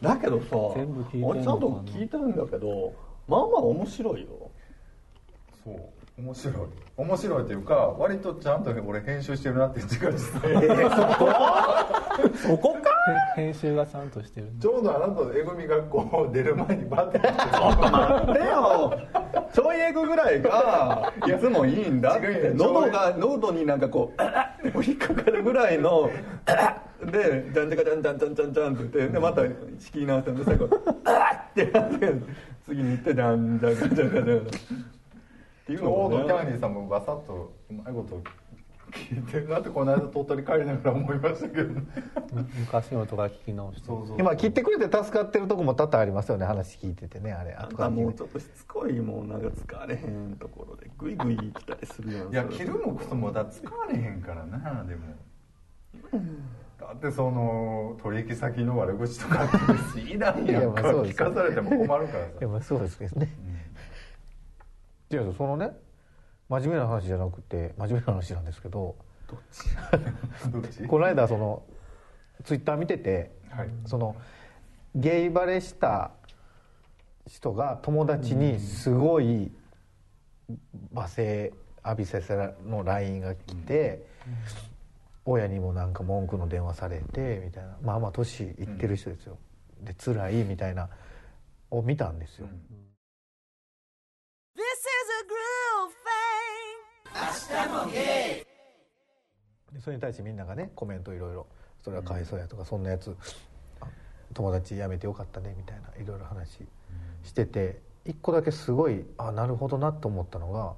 だけどさ全部聞いてんのかな。俺ちゃんと聞いてるんだけどまあまあ面白いよ。そう。面白い。面白いというか割とちゃんと俺編集してるなっていう自覚して。そこ？か。編集がちゃんとしてるちょうどあなたとえぐみ学校出る前にバッて来て待ってよちょいエグぐらいがいつもいいんだって喉が喉になんかこう引っかかるぐらいのでじゃんじゃかじゃんじゃんじゃんじゃんじゃんって言ってでまた仕切り直したんで最後ってやって次に行ってじゃんじゃかじゃかじゃかっていうちょうどキャンディねーさんもバサッとうまいこと聞いてるなってこの間鳥取帰りながら思いましたけどね。昔のとか聞き直して。そうそう今切ってくれて助かってるとこも多々ありますよね話聞いててねあれ。あん後かもうちょっとしつこいもうなんか疲れへんところでグイグイ来たりするやんいや切るもクソもだ使われへんからなでも。だってその取引先の悪口とかっていらんやん。かまあそうです聞かされても困るからさ。いやまあそうですけどね、いやそのね真面目な話じゃなくて真面目な話なんですけどどっち？この間そのツイッター見ててはい。そのゲイバレした人が友達にすごい罵声浴びせらの LINE が来て、親にもなんか文句の電話されてみたいな。まあまあ年いってる人ですよ、で辛いみたいなを見たんですよ、This それに対してみんながねコメントいろいろそれはかわいそうやとか、そんなやつあ友達辞めてよかったねみたいないろいろ話してて一個だけすごいあなるほどなと思ったのが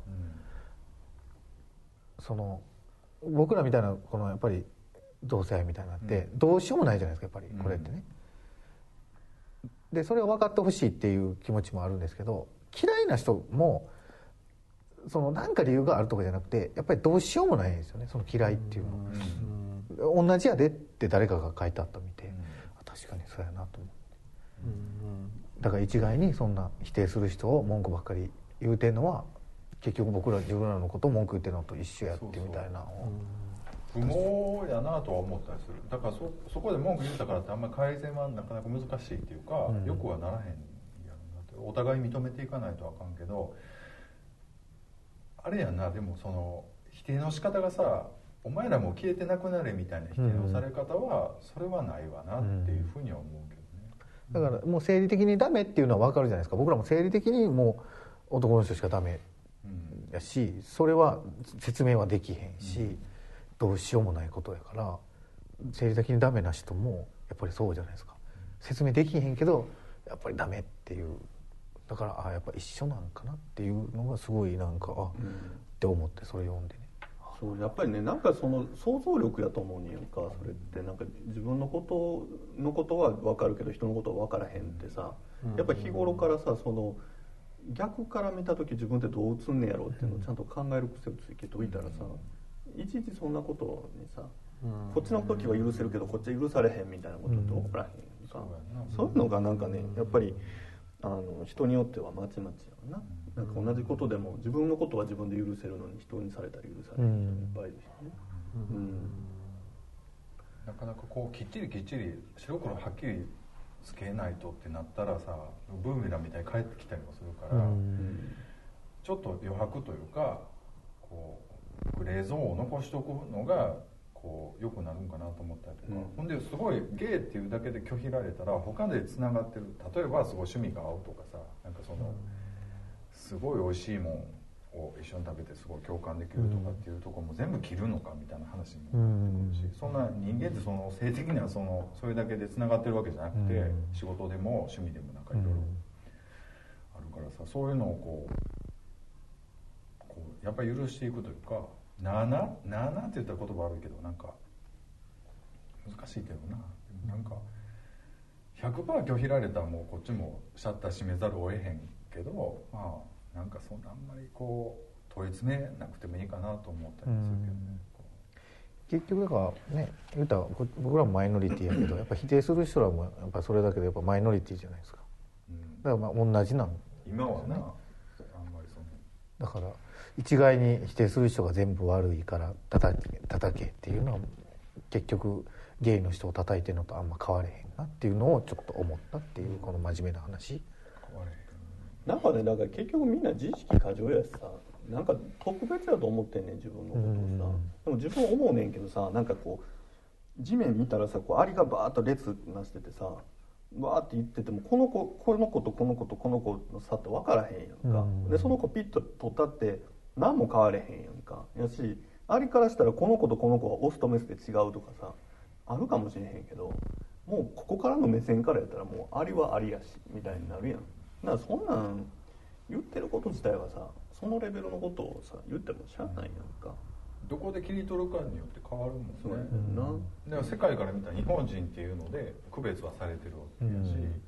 その僕らみたいなこのやっぱり同性愛みたいなのってどうしようもないじゃないですかやっぱりこれってね。でそれを分かってほしいっていう気持ちもあるんですけど嫌いな人もその何か理由があるとかじゃなくてやっぱりどうしようもないんですよねその嫌いっていうの、同じやでって誰かが書いてあったの見て、あ確かにそうやなと思って。だから一概にそんな否定する人を文句ばっかり言うてんのは結局僕ら自分らのことを文句言ってるのと一緒やってみたいな。のを不毛やなとは思ったりする。だからそそこで文句言ったからってあんまり改善はなかなか難しいっていうか、うん。よくはならへんやろなって。お互い認めていかないとあかんけどあれやなでもその否定の仕方がさお前らもう消えてなくなれみたいな否定のされ方はそれはないわなっていうふうには思うけどね、だからもう生理的にダメっていうのは分かるじゃないですか。僕らも生理的にもう男の人しかダメうん。やしそれは説明はできへんし、どうしようもないことやから生理的にダメな人もやっぱりそうじゃないですか。説明できへんけどやっぱりダメっていうだからあやっぱ一緒なんかなっていうのがすごいなんかあ、って思ってそれ読んでね。そうやっぱりねなんかその想像力やと思うねんかそれって。なんか自分のことのことは分かるけど人のことは分からへんってさやっぱ日頃からさその逆から見た時自分ってどう映んねやろうっていうのをちゃんと考える癖をつけといたらさいちいちそんなことにさこっちの時は許せるけどこっちは許されへんみたいなことって起こらへんか。そういうのがなんかねやっぱりあの人によってはまちまちやな。なんか同じことでも自分のことは自分で許せるのに人にされたら許されへん。人もいっぱいいるしね。うん。なかなかこうきっちりきっちり白黒はっきりつけないとってなったらさブーメランみたいに帰ってきたりもするから、ちょっと余白というかこうグレーゾーンを残しておくのがこう良くなるんかなと思ったりとか、うん。ほんですごいゲイっていうだけで拒否られたら他でつながってる。例えばすごい趣味が合うとかさなんかその、すごい美味しいもんを一緒に食べてすごい共感できるとかっていうところも全部切るのかみたいな話にもなってくるし、そんな人間ってその性的にはそのそれだけでつながってるわけじゃなくて、うん。仕事でも趣味でもなんかいろいろあるからさそういうのをこうこうやっぱり許していくというか「なあななあな」って言ったら言葉悪いけどなんか難しいけどな。なんか100%拒否られたらもうこっちもシャッター閉めざるを得へんけどまあなんかそんなあんまりこう問い詰めなくてもいいかなと思ったりするけどね。こ結局だからね言うたらこ僕らもマイノリティやけど やっぱ否定する人らもやっぱそれだけでやっぱマイノリティじゃないですか。ううん。だからまあ同じなん今はなあんまりその。だから一概に否定する人が全部悪いから叩け叩けっていうのは結局ゲイの人を叩いてるのとあんま変われへんなっていうのをちょっと思ったっていうこの真面目な話。なんかねだから結局みんな自意識過剰やしさ。なんか特別やと思ってんねん自分のことをさ。でも自分思うねんけどさなんかこう地面見たらさこうアリがバーッと列なしててさバーって言っててもこの子この子とこの子とこの子の差って分からへんやんか。うん。でその子ピッと取ったって何も変われへんやんか。やしアリからしたらこの子とこの子はオスとメスで違うとかさあるかもしれへんけどもうここからの目線からやったらもうアリはアリやしみたいになるやん。だからそんなん言ってること自体はさそのレベルのことをさ言ってもしゃあないやんか。どこで切り取るかによって変わるもんね。そうやねんな、だから世界から見たら日本人っていうので区別はされてるわけやし、うん。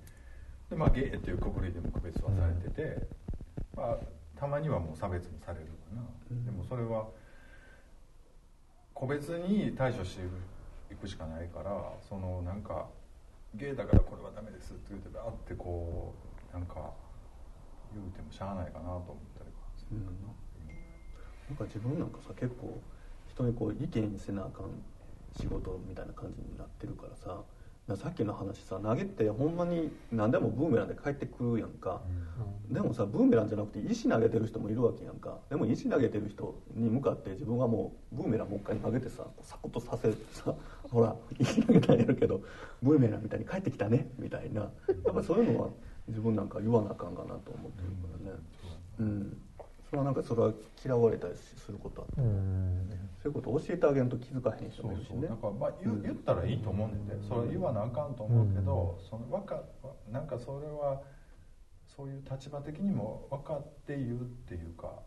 でまあ、ゲイっていうくくりでも区別はされてて、まあ、たまにはもう差別もされるかな、うん。でもそれは個別に対処していくしかないからそのなんかゲイだからこれはダメですって言ってバーってこうなんか言うてもしゃあないかなと思ったりはするかな。なんか自分なんかさ結構人にこう意見せなあかん仕事みたいな感じになってるからさなさっきの話さ投げてほんまに何でもブーメランで帰ってくるやんか、でもさブーメランじゃなくて石投げてる人もいるわけやんか。でも石投げてる人に向かって自分はもうブーメランもう一回投げてさサクッとさせてさほら石投げたんやるけどブーメランみたいに帰ってきたねみたいな。やっぱそういうのは自分なんか言わなあかんかなと思ってるからね。うんそれはなんかそれは嫌われたりすることあって、うん。そういうこと教えてあげんと気づかへん人そうもいるしね。そうだからまあ言,、うん。言ったらいいと思うね。ん。で、それは言わなあかんと思うけど、そのわかなんかそれはそういう立場的にも分かって言うっていうか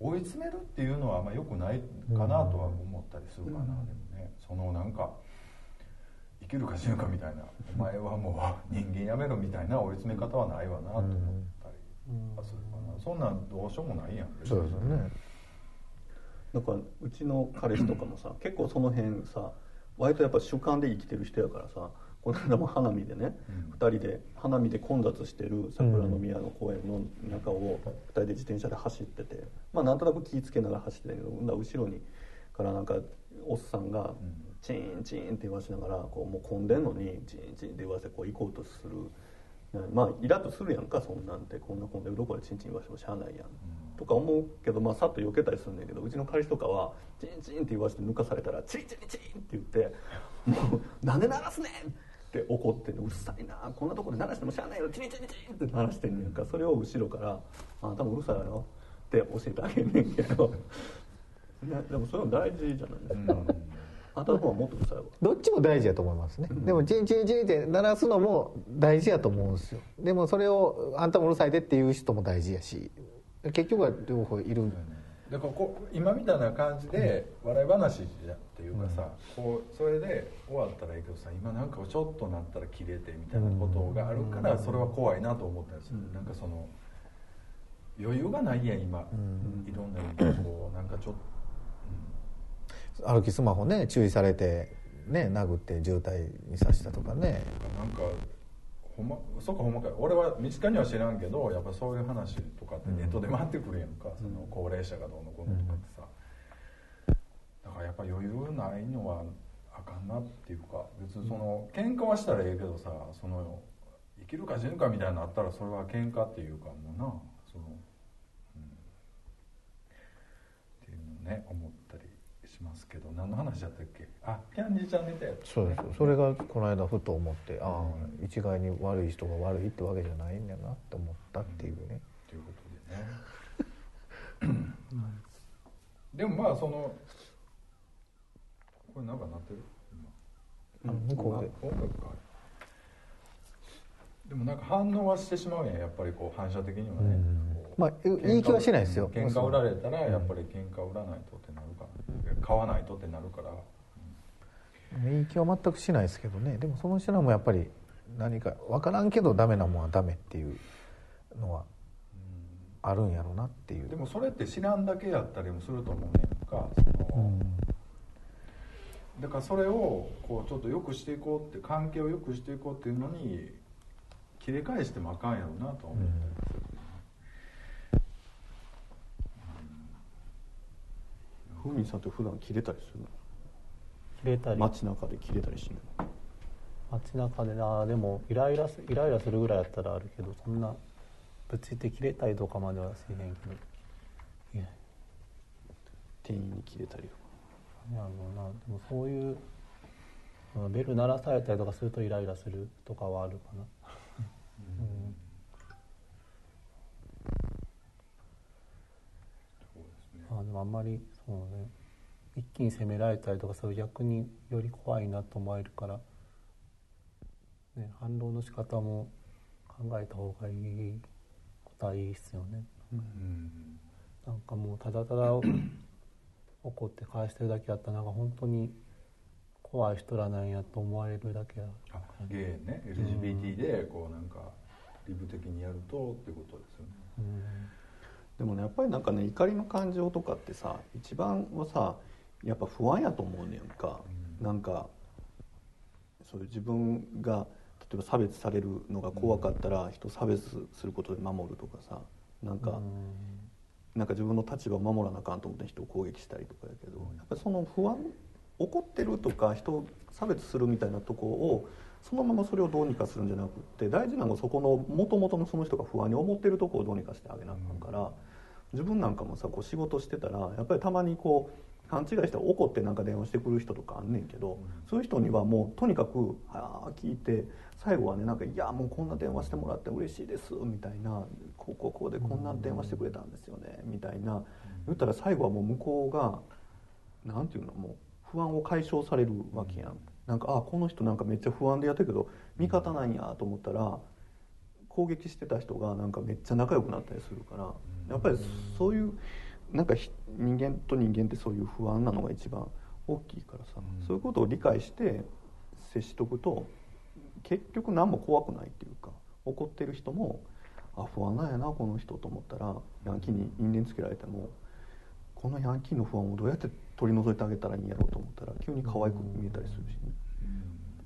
追い詰めるっていうのはあんま良くないかなとは思ったりするかな、うん。でもね。そのなんか生きるか死ぬかみたいな。お前はもう人間やめろみたいな追い詰め方はないわなと思ったりはするかな、そんなんどうしようもないやん。そうですよね。なんかうちの彼氏とかもさ 結構その辺さ割とやっぱ主観で生きてる人やからさこの間も花見でね、うん。2人で花見で混雑してる桜の宮の公園の中を2人で自転車で走っててまあなんとなく気ぃつけながら走ってたけど後ろにからなんかおっさんがチーンチーンって言わしながらこうもう混んでんのにチーンチーンって言わせてこう行こうとするまあイラッとするやんかそんなんて。こんな混んでこでチンチン言わしてもしゃあないやん。とか思うけど、まあ、さっと避けたりするんだけどうちの彼氏とかはチンチンって言わせて抜かされたらチンチンチンって言って「もうなんで鳴らすねん!」って怒ってうるさいな。こんなとこで鳴らしてもしゃあないよ。チンチンチンって鳴らしてんねんか。それを後ろから「あんたもうるさいわよ」って教えてあげんねんけど、ね、でもそういうの大事じゃない？ですか、うんあんたの方はもっとうるさいわどっちも大事やと思いますね、でもチンチンチンって鳴らすのも大事やと思うんですよ。でもそれをあんたもうるさいでっていう人も大事やし。結局は両方いるだからこう今みたいな感じで笑い話じゃっていうかさ、こうそれで終わったらいいけどさ今なんかちょっとなったら切れてみたいなことがあるからそれは怖いなと思ったりする、うん。なんかその余裕がないやん今、ん。いろんな意味でこうなんかちょっ歩きスマホね注意されてね殴って渋滞にさしたとかね。となんかほんまそうかほんまか。俺は身近には知らんけどやっぱそういう話とかってネットで回ってくるやんか、その高齢者がどうのこうのとかってさ、だからやっぱ余裕ないのはあかんなっていうか別にその喧嘩はしたらええけどさその生きるか死ぬかみたいになったらそれは喧嘩っていうかもうな。その、うん、っていうのね思ったり。しますけど何の話だったっけ？あキャンディーちゃんネタやったそうです。それがこの間ふと思ってああ一概に悪い人が悪いってわけじゃないんだなって思ったっていうね。ということでね。でもまあそのこれなんかなってる？あの向こうで今音楽か。でもなんか反応はしてしまうやんやっぱりこう反射的にはね、まあいい気はしないですよ。喧嘩売られたらやっぱり喧嘩売らないとってなるから買わないとってなるから。いい気は全くしないですけどね。でもその人らもやっぱり何か分からんけどダメなもんはダメっていうのはあるんやろうなっていう。でもそれって知らんだけやったりもすると思うねんか。その、だからそれをこうちょっと良くしていこうって関係を良くしていこうっていうのに切り返してもあかんやろうなとは思ったりする、ふみさんって普段切れたりするの？切れたり。街中で切れたりしない街中であでもイライラすイライラするぐらいやったらあるけどそんなぶちって切れたりとかまではしへんけど。いや。店員に切れたりとか。なんやろうなでもそういううんベル鳴らされたりとかするとイライラするとかはあるかな、うん。そうですね。あでもあんまりそうね。一気に責められたりとかそういう逆により怖いなと思えるから、ね、反論の仕方も考えた方がいいことはいいっすよね。うん。なんかもうただただ 怒って返してるだけやったらなんか本当に怖い人らなんやと思われるだけやあゲイね。LGBT でこうなんかリブ的にやるとっていうことですよね。うんでもねやっぱりなんかね怒りの感情とかってさ一番はさやっぱ不安やと思うねんか、うん。なんかそういう自分が例えば差別されるのが怖かったら人差別することで守るとかさなんか、なんか自分の立場を守らなあかんと思って人を攻撃したりとかやけどやっぱりその不安怒ってるとか人を差別するみたいなとこをそのままそれをどうにかするんじゃなくって大事なのはそこの元々のその人が不安に思ってるとこをどうにかしてあげなあかんから、自分なんかもさこう仕事してたらやっぱりたまにこう勘違いして怒ってなんか電話してくる人とかあんねんけど、そういう人にはもうとにかく「ああ聞いて最後はねなんか「いやもうこんな電話してもらって嬉しいです」みたいな「こうこうこうでこんな電話してくれたんですよね」みたいな。言ったら最後はもう向こうがなんていうのもう不安を解消されるわけやん。なんかあこの人なんかめっちゃ不安でやってるけど味方なんやと思ったら攻撃してた人がなんかめっちゃ仲良くなったりするからやっぱりそういうなんかひ人間と人間ってそういう不安なのが一番大きいからさ、うん。そういうことを理解して接しとくと結局何も怖くないっていうか怒ってる人もあ不安なんやなこの人と思ったらヤンキーに因縁つけられてもこのヤンキーの不安をどうやって取り除いてあげたらいいんやろうと思ったら急に可愛く見えたりするしね、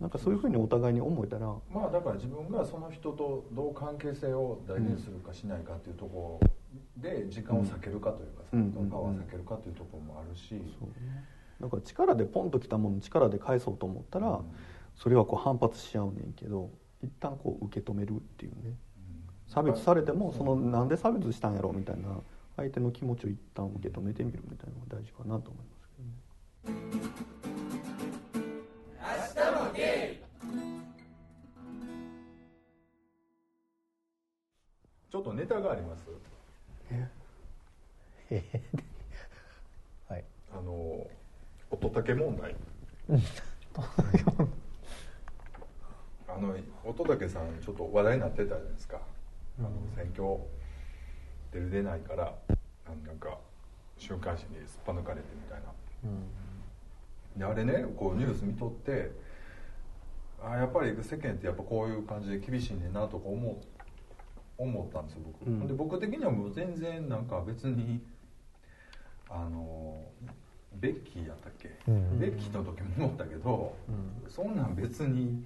なんかそういうふうにお互いに思えたら。まあだから自分がその人とどう関係性を大事にするかしないかっていうところで時間を避けるかというかさ、うん。どのパワーを避けるかというところもあるし、そうね。だから力でポンときたものを力で返そうと思ったら、うんそれはこう反発し合うねんけど一旦こう受け止めるっていうね。差別されてもそのなんで差別したんやろみたいな相手の気持ちを一旦受け止めてみるみたいなのが大事かなと思いますけどね。ちょっとネタがあります。はい。あの乙武問題。あの乙武さんちょっと話題になってたじゃないですか、あの選挙出る出ないからあのなんか週刊誌にすっぱ抜かれてみたいな。であれねこうニュース見とってあやっぱり世間ってやっぱこういう感じで厳しいねんなとか思う思ったんですよ僕、うん。で僕的にはもう全然なんか別にあのベッキーやったっけ、うん。ベッキーの時も思ったけど、そんなん別に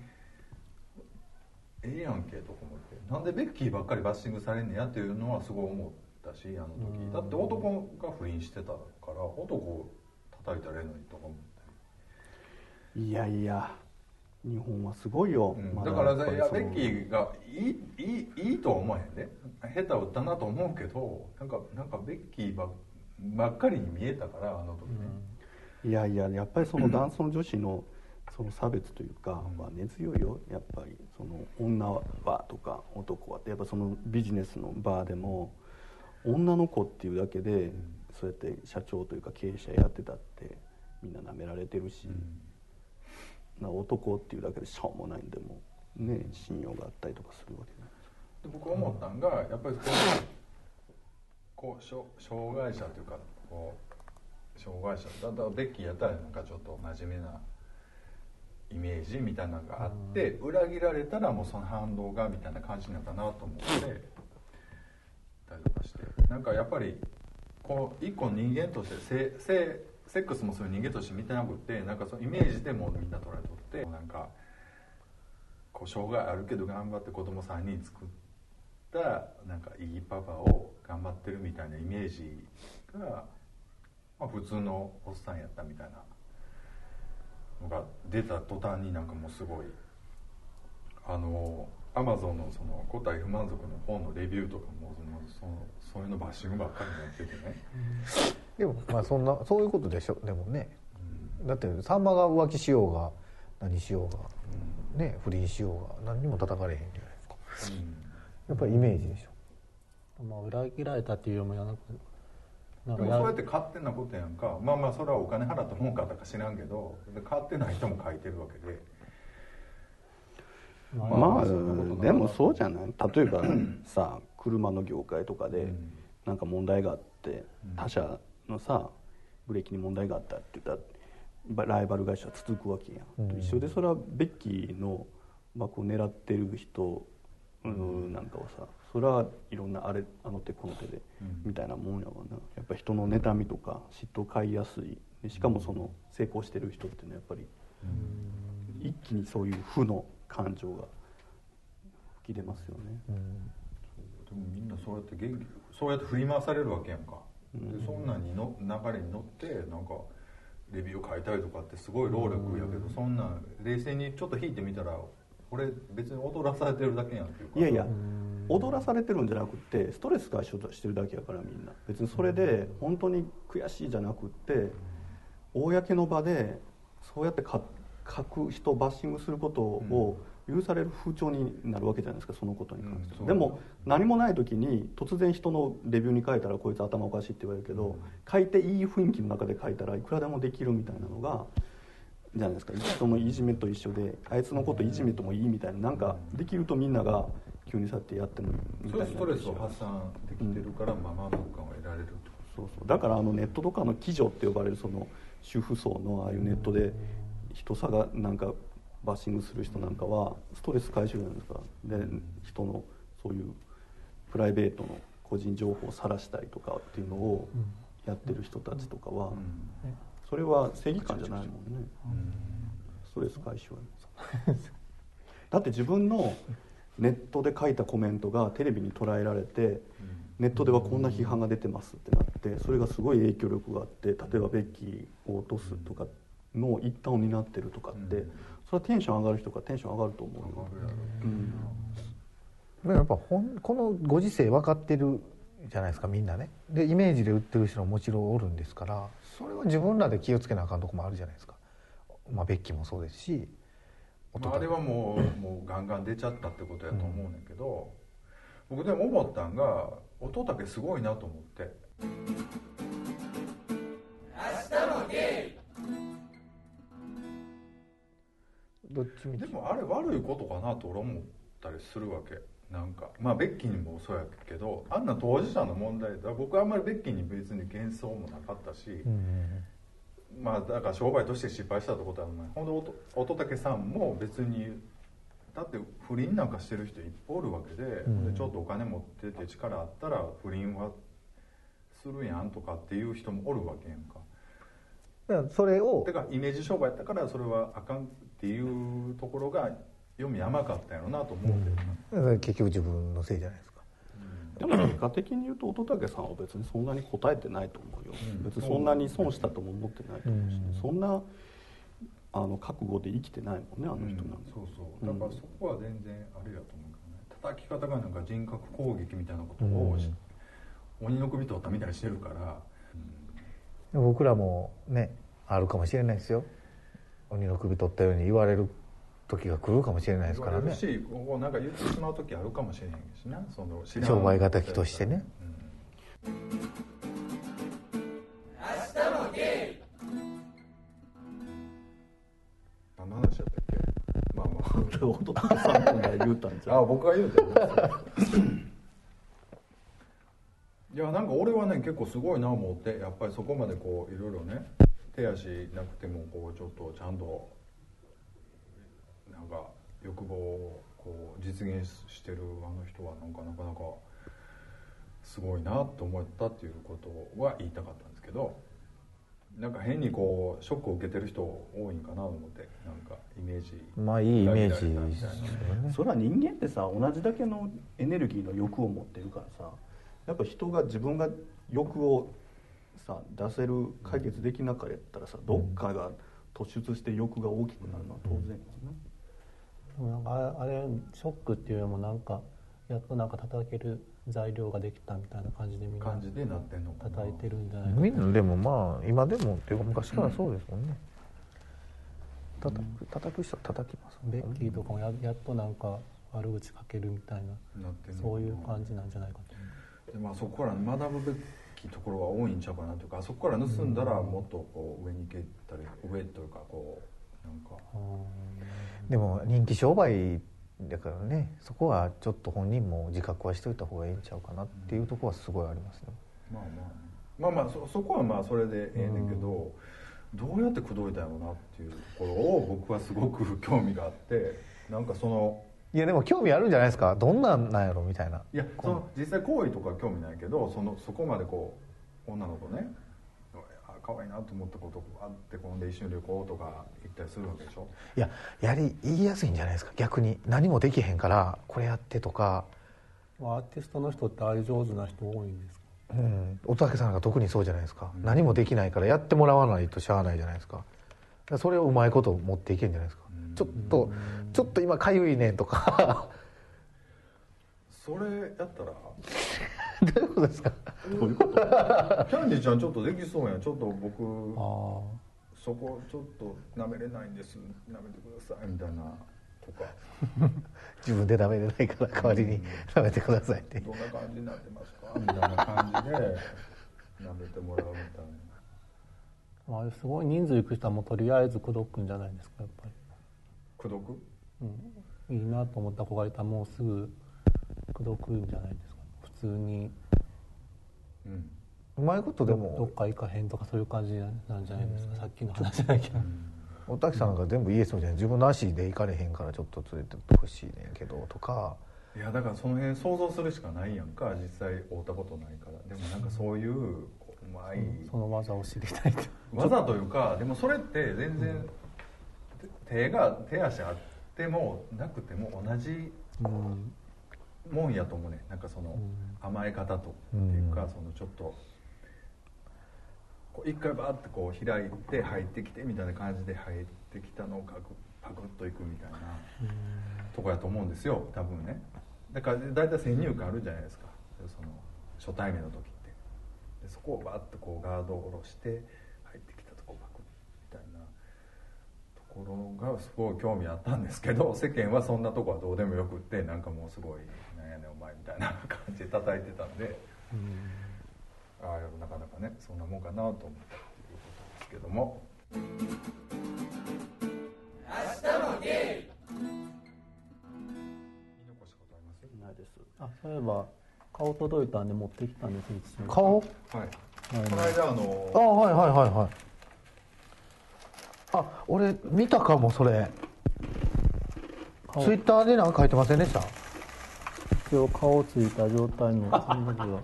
ええやんけとか思って。なんでベッキーばっかりバッシングされんねやっていうのはすごい思ったしあの時、うん。だって男が不倫してたから男を叩いたらええのにとか思ったりいやいや日本はすごいよ、うん。まだからベッキーがいいいいいいとは思わへんね。下手を打ったなと思うけどなんかなんかベッキーばっばっかりに見えたからあの時ね、いやいややっぱりその男尊女子の その差別というかうん。は根強いよ。やっぱりその女はとか男はってやっぱそのビジネスのバーでも女の子っていうだけでそうやって社長というか経営者やってたってみんな舐められてるし、な男っていうだけでしょうもないんでもね信用があったりとかするわけで僕思ったんがやっぱりこう障障害者というかこう障害者だったらベッキーやったらなんかちょっと真面目なイメージみたいなのがあって、裏切られたらもうその反動がみたいな感じなのかなと思ってたりとかして。なんかやっぱりこう一個人間として性性セックスもそういう人間として見てなくってなんかそのイメージでもうみんな捉えとってなんかこう障害あるけど頑張って子供3人作ったなんかいいパパを頑張ってるみたいなイメージが、まあ、普通のおっさんやったみたいなのが出た途端になんかもうすごいあのアマゾンのその五体不満足の本のレビューとかもそのそのそういうのバッシングばっかりになっててね、でもまあそんなそういうことでしょでもね。だってさんまが浮気しようが何しようがね不倫しようが何にも叩かれへんじゃないですか。やっぱりイメージでしょ。まあ裏切られたっていうよりもやなくなんでもそうやって勝手なことやんか。まあまあそれはお金払ったもんかとか知らんけどで買ってない人も書いてるわけで。まあまあでもそうじゃない？例えばさ 車の業界とかでうん。なんか問題があって他社のさブレーキに問題があったって言ったらライバル会社は続くわけやん、うん。一緒でそれはベッキーの幕を狙ってる人うん。なんかをさそれはいろんなあれあの手この手でうん。みたいなもんやわな。やっぱ人の妬みとか嫉妬を買いやすい。でしかもその成功してる人っていうのはやっぱり一気にそういう負の感情が吹き出ますよね、うん。でもみんなそうやって元気そうやって振り回されるわけやんか、でそんなんにの流れに乗ってなんかレビュー書いたりとかってすごい労力やけど、そんなん冷静にちょっと引いてみたら俺別に踊らされてるだけやんっていうかいやいや踊らされてるんじゃなくってストレス解消してるだけやからみんな。別にそれで本当に悔しいじゃなくって公の場でそうやってか書く人をバッシングすることを許される風潮になるわけじゃないですかそのことに関して。うんはでも何もない時に突然人のレビューに書いたらこいつ頭おかしいって言われるけど書いていい雰囲気の中で書いたらいくらでもできるみたいなのがじゃないですか。人のいじめと一緒であいつのこといじめてもいいみたいななんかできるとみんなが急に去ってやってもいいみそたいな。れストレスを発散できてるから、まあ満足感を得られるってこそうそうだからあのネットとかの鬼女って呼ばれるその主婦層のああいうネットで人差がなんかバッシングする人なんかはストレス解消じゃないですか。で人のそういうプライベートの個人情報を晒したりとかっていうのをやってる人たちとかはと、それは正義感じゃないもんね。ストレス解消だって自分のネットで書いたコメントがテレビに捉えられてネットではこんな批判が出てますってなってそれがすごい影響力があって例えばベッキーを落とすとかの一端を担ってるとかって、うんそれはテンション上がる人がテンション上がると思うよ、うん、でもやっぱほんこのご時世分かってるじゃないですかみんなね。でイメージで売ってる人ももちろんおるんですからそれは自分らで気をつけなあかんとこもあるじゃないですか、まあ、ベッキーもそうですしまあ、あれはもうもうガンガン出ちゃったってことやと思うねんけど、僕でも思ったんが乙武すごいなと思ってどっちみち？でもあれ悪いことかなと俺思ったりするわけ。なんか。まあベッキーにもそうやけどあんな当事者の問題だ。僕はあんまりベッキーに別に幻想もなかったし、うんまあだから商売として失敗したってことはない。ほんで乙武さんも別にだって不倫なんかしてる人いっぱいおるわけで,、ん。でちょっとお金持ってて力あったら不倫はするやんとかっていう人もおるわけやんか。だからそれをだからイメージ商売やったからそれはあかんっていうところが読み甘かったんやろなと思うけどな、それ結局自分のせいじゃないですか。でも結果的に言うと乙武さんは別にそんなに答えてないと思うよ、うん。別にそんなに損したとも思ってないと思うし、うん。そんなあの覚悟で生きてないもんねあの人なんて、そうそう。だからそこは全然あれやと思うけどね。叩き方がなんか人格攻撃みたいなことをし、鬼の首取ったみたいにしてるから、僕らもねあるかもしれないですよ鬼の首取ったように言われる時が来るかもしれないですからね。しここなんか言ってしまう時あるかもしれへんしなその知らん商売敵としてね、何の話やったっけ？まあまあ。乙武さんが言うたんじゃん。あ僕が言ういやなんか俺はね結構すごいな思ってやっぱりそこまでこういろいろね手足なくてもこうちょっとちゃんとなんか欲望をこう実現してるあの人はなんかなかなかすごいなと思ったっていうことは言いたかったんですけどなんか変にこうショックを受けてる人多いんかなと思ってなんかイメージ。まあいいイメージみですよね。それは人間ってさ同じだけのエネルギーの欲を持ってるからさやっぱ人が自分が欲をさ出せる解決できなかったらさどっかが突出して欲が大きくなるのは当然よね、でもなんかああれショックっていうよりもなんかやっとなんか叩ける材料ができたみたいな感じでみんな感じでなってんのかな。叩いてるんじゃないかみんなでもまあ今でもっていうか昔からそうですもんね。叩く叩く人は叩きますベッキーとかもややっとなんか悪口書けるみたいななってんのかな。そういう感じなんじゃないかと。でまあそこから学ぶべきところは多いんちゃうかなというかあそこから盗んだらもっとこう上に行けたり上というかこうなんか。でも人気商売だからねそこはちょっと本人も自覚はしといた方がいいんちゃうかなっていうところはすごいありますね。まあまあまあまあそそこはまあそれでええねんけど、どうやって口説いたんやろうなっていうところを僕はすごく興味があってなんかそのいやでも興味あるんじゃないですか？どんなんなんやろみたいな。いやその実際行為とか興味ないけどそのそこまでこう女の子ねあ可愛いなと思ったことあってこんで一緒に旅行とか行ったりするわけでしょ？いややり言いやすいんじゃないですか？逆に。何もできへんからこれやってとか、アーティストの人ってああいう上手な人多いんですか？うん、乙武さんなんか特にそうじゃないですか、何もできないからやってもらわないとしゃあないじゃないですか。それをうまいこと持っていけんじゃないですか、ちょっとちょっと今かゆいねんとか。それやったら。どういうことですか？どういうこと。キャンディーちゃんちょっとできそうやん。ちょっと僕あそこちょっと舐めれないんです。舐めてくださいみたいなとか。自分で舐めれないから代わりに舐めてくださいって。どんな感じになってますか？みたいな感じで舐めてもらうみたいな。ああれすごい人数いく人はもうとりあえず口説くんじゃないですかやっぱり。口説く？うん、いいなと思った子がいたらもうすぐ口説くんじゃないですか普通に。うんうまいことでどどもっか行かへんとかそういう感じなんじゃないですか。さっきの話じゃないけ。ど、おたきさんなんか全部イエスみたいな。自分の足で行かれへんからちょっと連れてってほしいねんけどとか。いやだからその辺想像するしかないやんか。実際会ったことないから。でもなんかそういううまい。その技を知りたいと。技というかでもそれって全然手が手足あってもなくても同じうん。もんやと思うねなんかそのん。甘え方とっていうか、そのちょっとこう一回バーってこう開いて入ってきてみたいな感じで入ってきたのをパクッといくみたいなとこやと思うんですよ。多分ね。だから大体先入観あるじゃないですか。その初対面の時って。でそこをバーッとこうガードを下ろしてきたとこパクッみたいなところがすごい興味あったんですけど 世間はそんなとこはどうでもよくってなんかもうすごい「なんやねんお前」みたいな感じで叩いてたんでああなかなかねそんなもんかなと思ったっていうことですけども。言い残したことありますないです。あそういえば顔届いたんで持ってきたんです顔？はい。この間ああのはいはいはいはいあ俺見たかもそれ。顔。ツイッターでなんか書いてませんでした？今日顔ついた状態の。その時は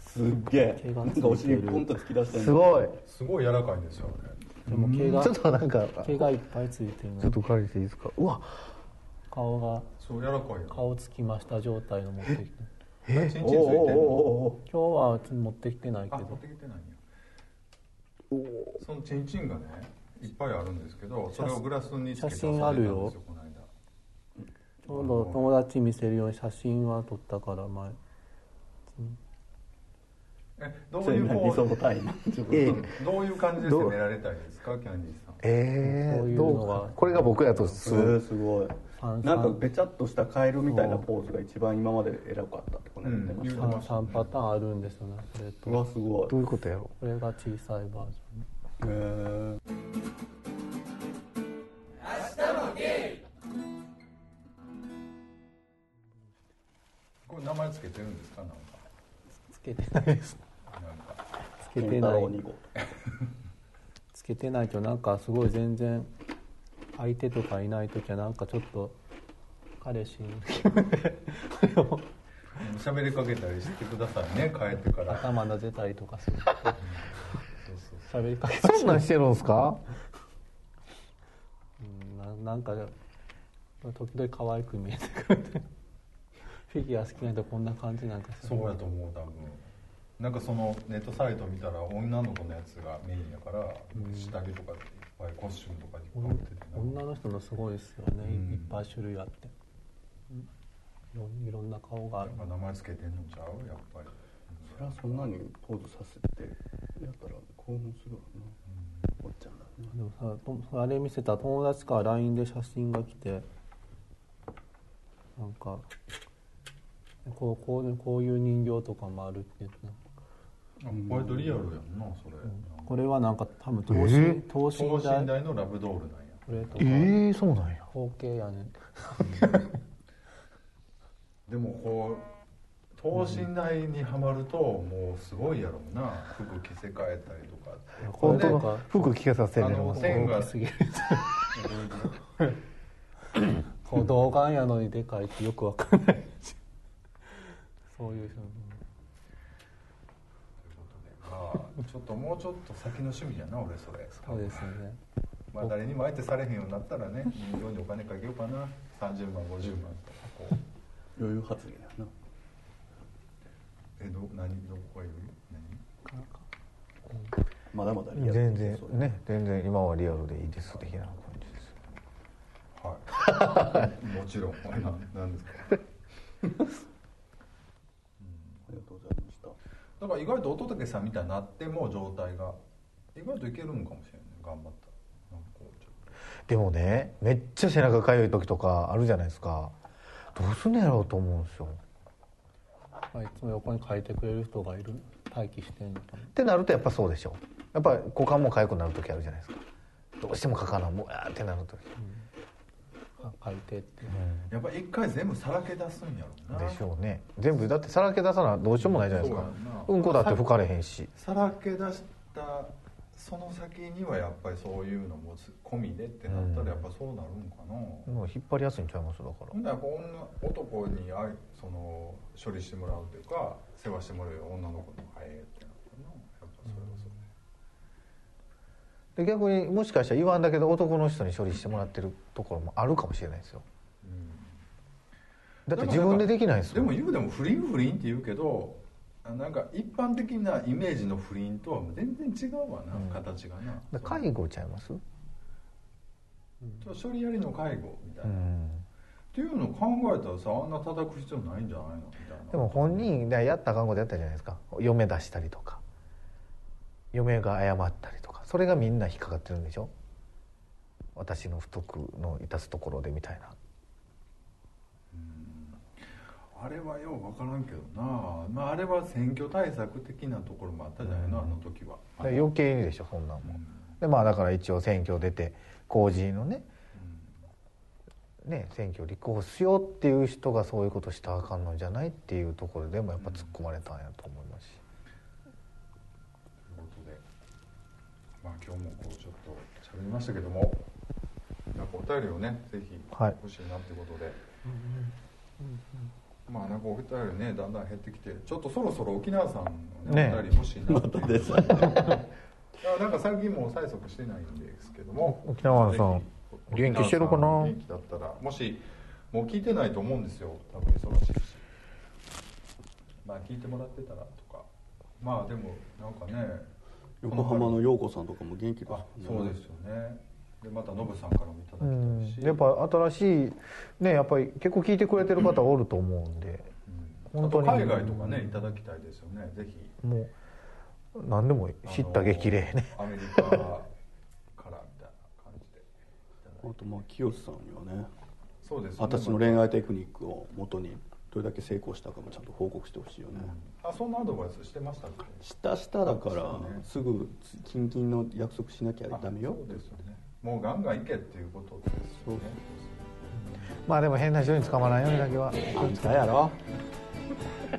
すっげえ。毛がなんかお尻ポンと突き出してすごい。すごい柔らかいんですよねでも毛がちょっとなんか。毛がいっぱいついてるの。ちょっと借りていいですか？うわ。顔がそう柔らかいよ。顔つきました状態の持ってきて。え？チンチンついてんの？おおおお今日は持ってきてないけあ持っどてきてないんや。そのチンチンがねいっぱいあるんですけどそれをグラスにつけて写真あるよ。ちょうど友達見せるように写真は撮ったから前。えどういう理想タイム どういう感じで攻められたいですかキャンディーさん。えー、そういうどのがうこれが僕やとすすごい。すごい。三なんかべちゃっとしたカエルみたいなポーズが一番今まで偉かったってこの間言ってました、うん 3, 三パターンあるんですよねそれうわとすごい。どういうことやろこれが小さいバージへーてるんですか？なんか。つけてないです。なんか。つけ健てない。太郎2号。つけてないけどなんかすごい全然相手とかいない時はなんかちょっと彼氏の気分で喋りかけたりしてくださいね帰ってから。頭撫でたりとかする。そうそう喋りかけそんなんしてるんですか？うんななんか時々可愛く見えてくるってフィギュア好きな人こんな感じなんかそうやと思う多分。なんかそのネットサイト見たら女の子のやつがメインやから、下着とかぱいコスチュームとかにいっててな。女の人のすごいですよね、うん。いっぱい種類あって、うんいろんな顔がある。やっぱ名前つけてんのちゃう？やっぱり、それはそんなにポーズさせてやったら興奮するわな。おっちゃんだね。でもさとあれ見せた友達から LINE で写真が来てなんかこうこうこういう人形とかもあるって言ってうん、あ割とリアルやんなそれ、これはなんか多分等え身等等身身大大のラブドールなんや。これとか。ええそうなんや。包茎やねん。でもこう等身大にはまるともうすごいやろうな。服着せ替えたりとかって。本当のなんか服着させるあの線が。すぎる。こう童顔やのにでかいってよくわかんないそういう人ということで。まあちょっともうちょっと先の趣味やな俺それ。そうですよねまあ誰にも相手されへんようになったらね人形にお金かけようかな。30万50万とかこう。余裕発言やな。えど何どこがいる何？まだまだリアル全然ね全然今はリアルでいいです的な感じです。はい。もちろん。ななんですか？ありがとうございました。だから意外と乙武さんみたいになっても状態が意外といけるんかもしれない頑張った。らなんかこうちょっでもねめっちゃ背中かゆい時とかあるじゃないですか。どうすんのやろうと思うんですよ。まあ、いつも横に書いてくれる人がいる？待機してんのかな？ってなるとやっぱそうでしょ。やっぱ股間も痒くなる時あるじゃないですか。どうしても書かなもうやーってなる時、あ書いてってとやっぱ一回全部さらけ出すんやろうな。でしょうね。全部だってさらけ出さなどうしようもないじゃないですか。そうやんこだって拭かれへんし。さらけ出したその先にはやっぱりそういうのも込みでってなったらやっぱそうなるんかな、もう引っ張りやすいんちゃいますだから。ほんならやっぱ女男に愛その処理してもらうというか世話してもらうよう女の子のがええってなるかなやっぱそれはそれでで逆にもしかしたら言わんだけど男の人に処理してもらってるところもあるかもしれないですよ。だって自分でできないですでも言うでも不倫不倫って言うけどあなんか一般的なイメージの不倫とは全然違うわな、うん。形がな。介護ちゃいます？処理やりの介護みたいうな、っんていうのを考えたらさあんな叩く必要ないんじゃないのみたいな。でも本人がやった看護でやったじゃないですか。嫁出したりとか。嫁が謝ったりそれがみんな引っかかってるんでしょ？私の不徳の致すところでみたいな。あれはよう分からんけどな、まあ、あれは選挙対策的なところもあったじゃないの、あの時は。余計にでしょそんなんも。うん。でまあだから一応選挙出て公示のねね選挙立候補しようっていう人がそういうことしたらあかんのじゃないっていうところでもやっぱ突っ込まれたんやと思いますし、まあ今日もこうちょっと喋りましたけどもなんかお便りをねぜひはい。欲しいなってことで、まあなんかお便りねだんだん減ってきてちょっとそろそろ沖縄さんの、ねねお便り欲しいなっていう。です。なんか最近もう催促してないんですけども沖縄さん元気してるかな？元気だったらもしもう聞いてないと思うんですよ。多分忙しいし。まあ聞いてもらってたらとか。まあでもなんかね横浜の陽子さんとかも元気ですあそうですよね。でまたノブさんからもいただうきたいし、ん。やっぱ新しいねやっぱり結構聞いてくれてる方おると思うんで、うん。本当に。海外とかねいただきたいですよね。ぜひ。もう何でも知った激励ね。アメリカからみたいな感じであとまあ清さんにはね。そうですよね。私の恋愛テクニックをもとにどれだけ成功したかもちゃんと報告してほしいよね、あそんなアドバイスしてましたっけ？したしただからすぐ近々の約束しなきゃダメよ。そうですよね。もうガンガン行けっていうことですよね。まあでも変な人に捕まらないようにだけは。あんたやろ。す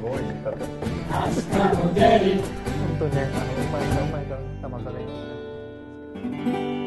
ごい本当にねあのうまいからうまいから騙される